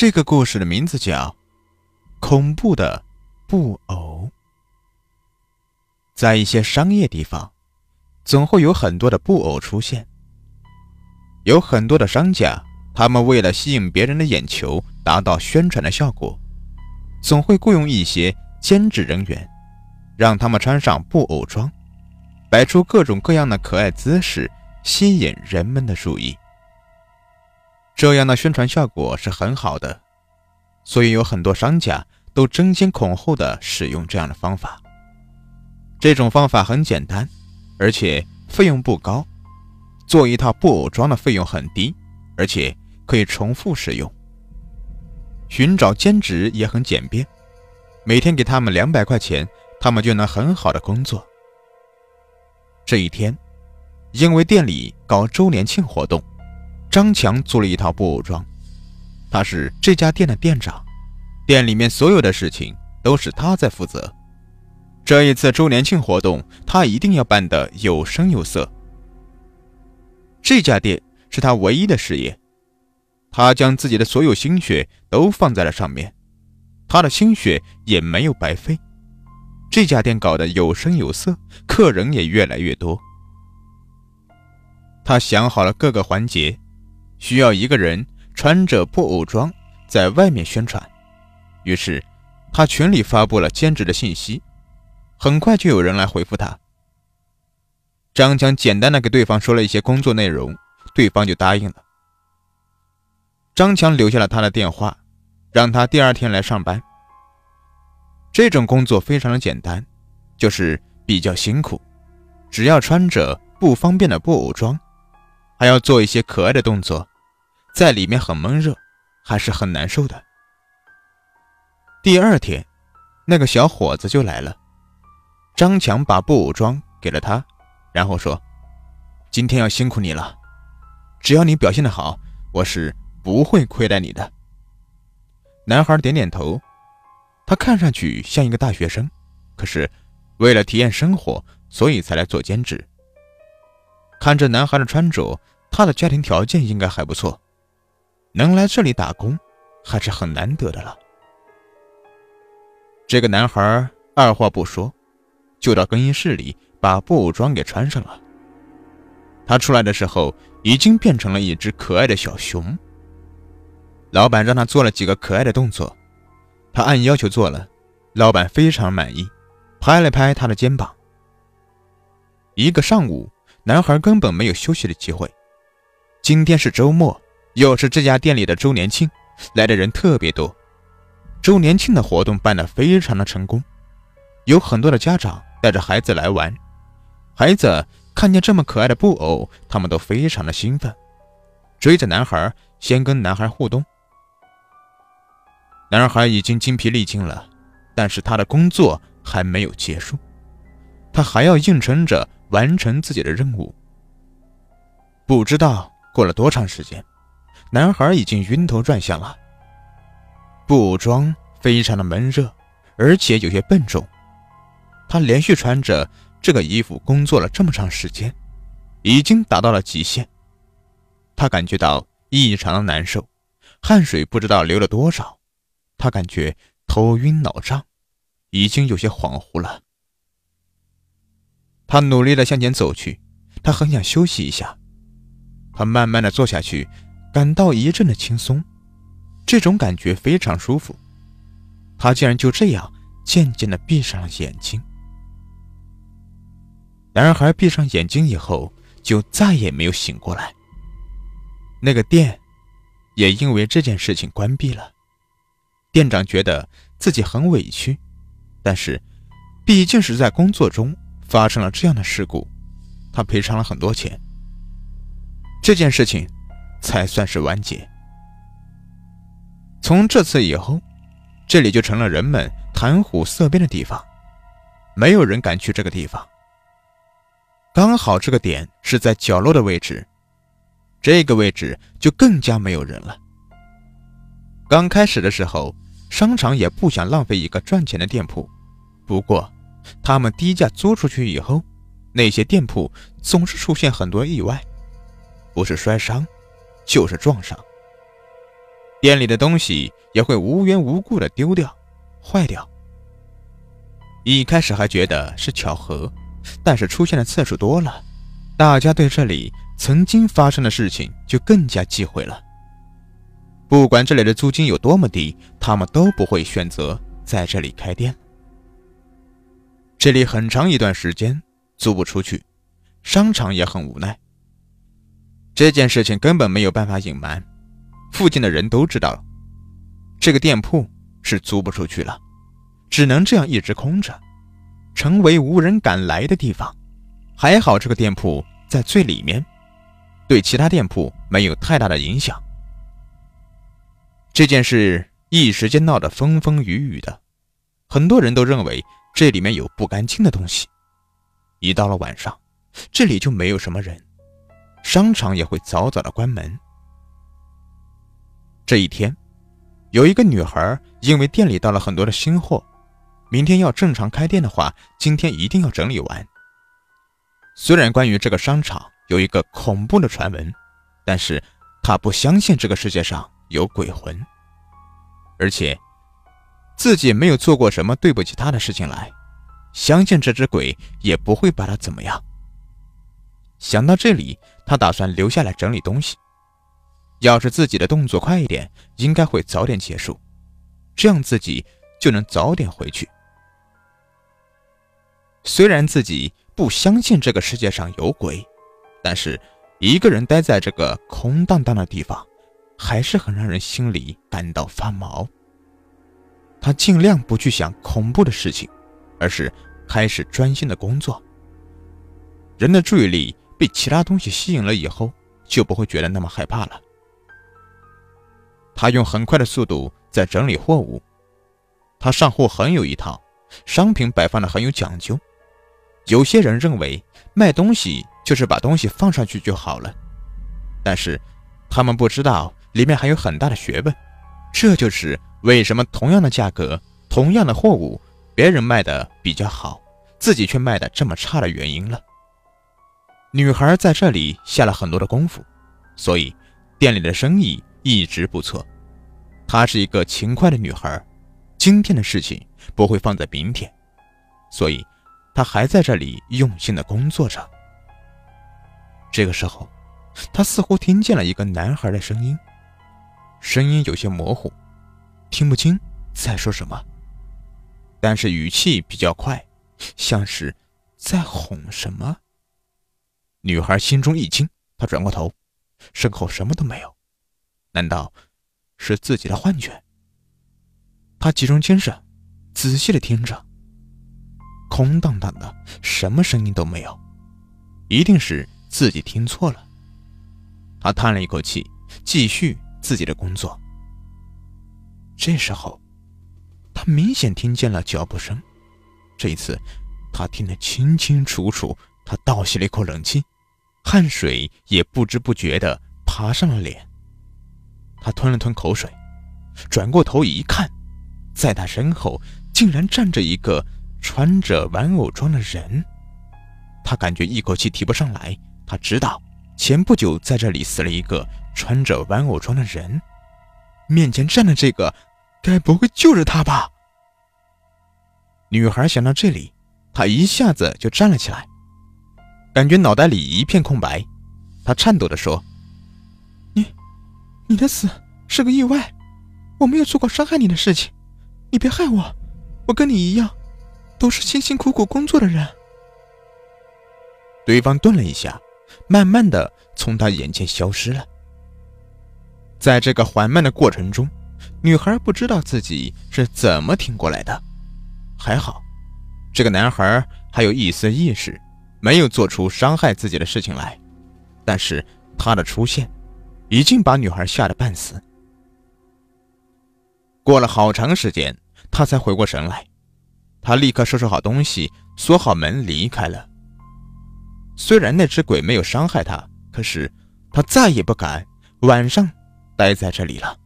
这个故事的名字叫《恐怖的布偶》。在一些商业地方，总会有很多的布偶出现。有很多的商家，他们为了吸引别人的眼球，达到宣传的效果，总会雇佣一些兼职人员，让他们穿上布偶装，摆出各种各样的可爱姿势，吸引人们的注意。这样的宣传效果是很好的，所以有很多商家都争先恐后的使用这样的方法。这种方法很简单，而且费用不高，做一套布偶装的费用很低，而且可以重复使用。寻找兼职也很简便，每天给他们两百块钱，他们就能很好的工作。这一天，因为店里搞周年庆活动。张强租了一套布偶装，他是这家店的店长，店里面所有的事情都是他在负责。这一次周年庆活动，他一定要办得有声有色。这家店是他唯一的事业，他将自己的所有心血都放在了上面，他的心血也没有白费。这家店搞得有声有色，客人也越来越多。他想好了各个环节。需要一个人穿着布偶装在外面宣传，于是他群里发布了兼职的信息，很快就有人来回复他。张强简单的给对方说了一些工作内容，对方就答应了。张强留下了他的电话，让他第二天来上班。这种工作非常的简单，就是比较辛苦，只要穿着不方便的布偶装。还要做一些可爱的动作，在里面很闷热，还是很难受的。第二天，那个小伙子就来了。张强把布偶装给了他，然后说：“今天要辛苦你了，只要你表现的好，我是不会亏待你的。”男孩点点头，他看上去像一个大学生，可是为了体验生活，所以才来做兼职。看这男孩的穿着，他的家庭条件应该还不错，能来这里打工还是很难得的了。这个男孩二话不说，就到更衣室里把布偶装给穿上了。他出来的时候已经变成了一只可爱的小熊。老板让他做了几个可爱的动作，他按要求做了，老板非常满意，拍了拍他的肩膀。一个上午。男孩根本没有休息的机会。今天是周末，又是这家店里的周年庆，来的人特别多。周年庆的活动办得非常的成功，有很多的家长带着孩子来玩。孩子看见这么可爱的布偶，他们都非常的兴奋，追着男孩，先跟男孩互动。男孩已经精疲力尽了，但是他的工作还没有结束，他还要硬撑着。完成自己的任务。不知道过了多长时间，男孩已经晕头转向了。布装非常的闷热，而且有些笨重。他连续穿着这个衣服工作了这么长时间，已经达到了极限。他感觉到异常的难受，汗水不知道流了多少。他感觉头晕脑胀，已经有些恍惚了。他努力的向前走去，他很想休息一下。他慢慢的坐下去，感到一阵的轻松，这种感觉非常舒服。他竟然就这样渐渐的闭上了眼睛。男孩闭上眼睛以后，就再也没有醒过来。那个店，也因为这件事情关闭了。店长觉得自己很委屈，但是，毕竟是在工作中。发生了这样的事故，他赔偿了很多钱，这件事情才算是完结。从这次以后，这里就成了人们谈虎色变的地方，没有人敢去这个地方。刚好这个点是在角落的位置，这个位置就更加没有人了。刚开始的时候，商场也不想浪费一个赚钱的店铺，不过。他们低价租出去以后，那些店铺总是出现很多意外，不是摔伤，就是撞伤。店里的东西也会无缘无故的丢掉、坏掉。一开始还觉得是巧合，但是出现的次数多了，大家对这里曾经发生的事情就更加忌讳了。不管这里的租金有多么低，他们都不会选择在这里开店。这里很长一段时间租不出去，商场也很无奈。这件事情根本没有办法隐瞒，附近的人都知道了，这个店铺是租不出去了，只能这样一直空着，成为无人敢来的地方。还好这个店铺在最里面，对其他店铺没有太大的影响。这件事一时间闹得风风雨雨的，很多人都认为这里面有不干净的东西。一到了晚上，这里就没有什么人。商场也会早早的关门。这一天，有一个女孩因为店里到了很多的新货，明天要正常开店的话，今天一定要整理完。虽然关于这个商场有一个恐怖的传闻，但是她不相信这个世界上有鬼魂，而且自己没有做过什么对不起他的事情来，相信这只鬼也不会把他怎么样。想到这里，他打算留下来整理东西。要是自己的动作快一点，应该会早点结束，这样自己就能早点回去。虽然自己不相信这个世界上有鬼，但是一个人待在这个空荡荡的地方，还是很让人心里感到发毛。他尽量不去想恐怖的事情，而是开始专心的工作。人的注意力。被其他东西吸引了以后，就不会觉得那么害怕了。他用很快的速度在整理货物，他上货很有一套，商品摆放的很有讲究。有些人认为卖东西就是把东西放上去就好了，但是他们不知道里面还有很大的学问。这就是为什么同样的价格、同样的货物，别人卖的比较好，自己却卖的这么差的原因了。女孩在这里下了很多的功夫，所以店里的生意一直不错。她是一个勤快的女孩，今天的事情不会放在明天，所以她还在这里用心的工作着。这个时候，她似乎听见了一个男孩的声音，声音有些模糊，听不清在说什么，但是语气比较快，像是在哄什么。女孩心中一惊，她转过头，身后什么都没有，难道是自己的幻觉？她集中精神，仔细的听着，空荡荡的，什么声音都没有，一定是自己听错了。她叹了一口气，继续自己的工作。这时候，他明显听见了脚步声，这一次，他听得清清楚楚。他倒吸了一口冷气，汗水也不知不觉地爬上了脸。他吞了吞口水，转过头一看，在他身后竟然站着一个穿着玩偶装的人。他感觉一口气提不上来。他知道前不久在这里死了一个穿着玩偶装的人，面前站的这个，该不会就是他吧？女孩想到这里，她一下子就站了起来。感觉脑袋里一片空白，她颤抖地说：“你，你的死是个意外，我没有做过伤害你的事情，你别害我，我跟你一样，都是辛辛苦苦工作的人。”对方顿了一下，慢慢的从他眼前消失了。在这个缓慢的过程中，女孩不知道自己是怎么挺过来的，还好，这个男孩还有一丝意识。没有做出伤害自己的事情来，但是他的出现已经把女孩吓得半死。过了好长时间，他才回过神来。他立刻收拾好东西，锁好门，离开了。虽然那只鬼没有伤害他，可是他再也不敢晚上待在这里了。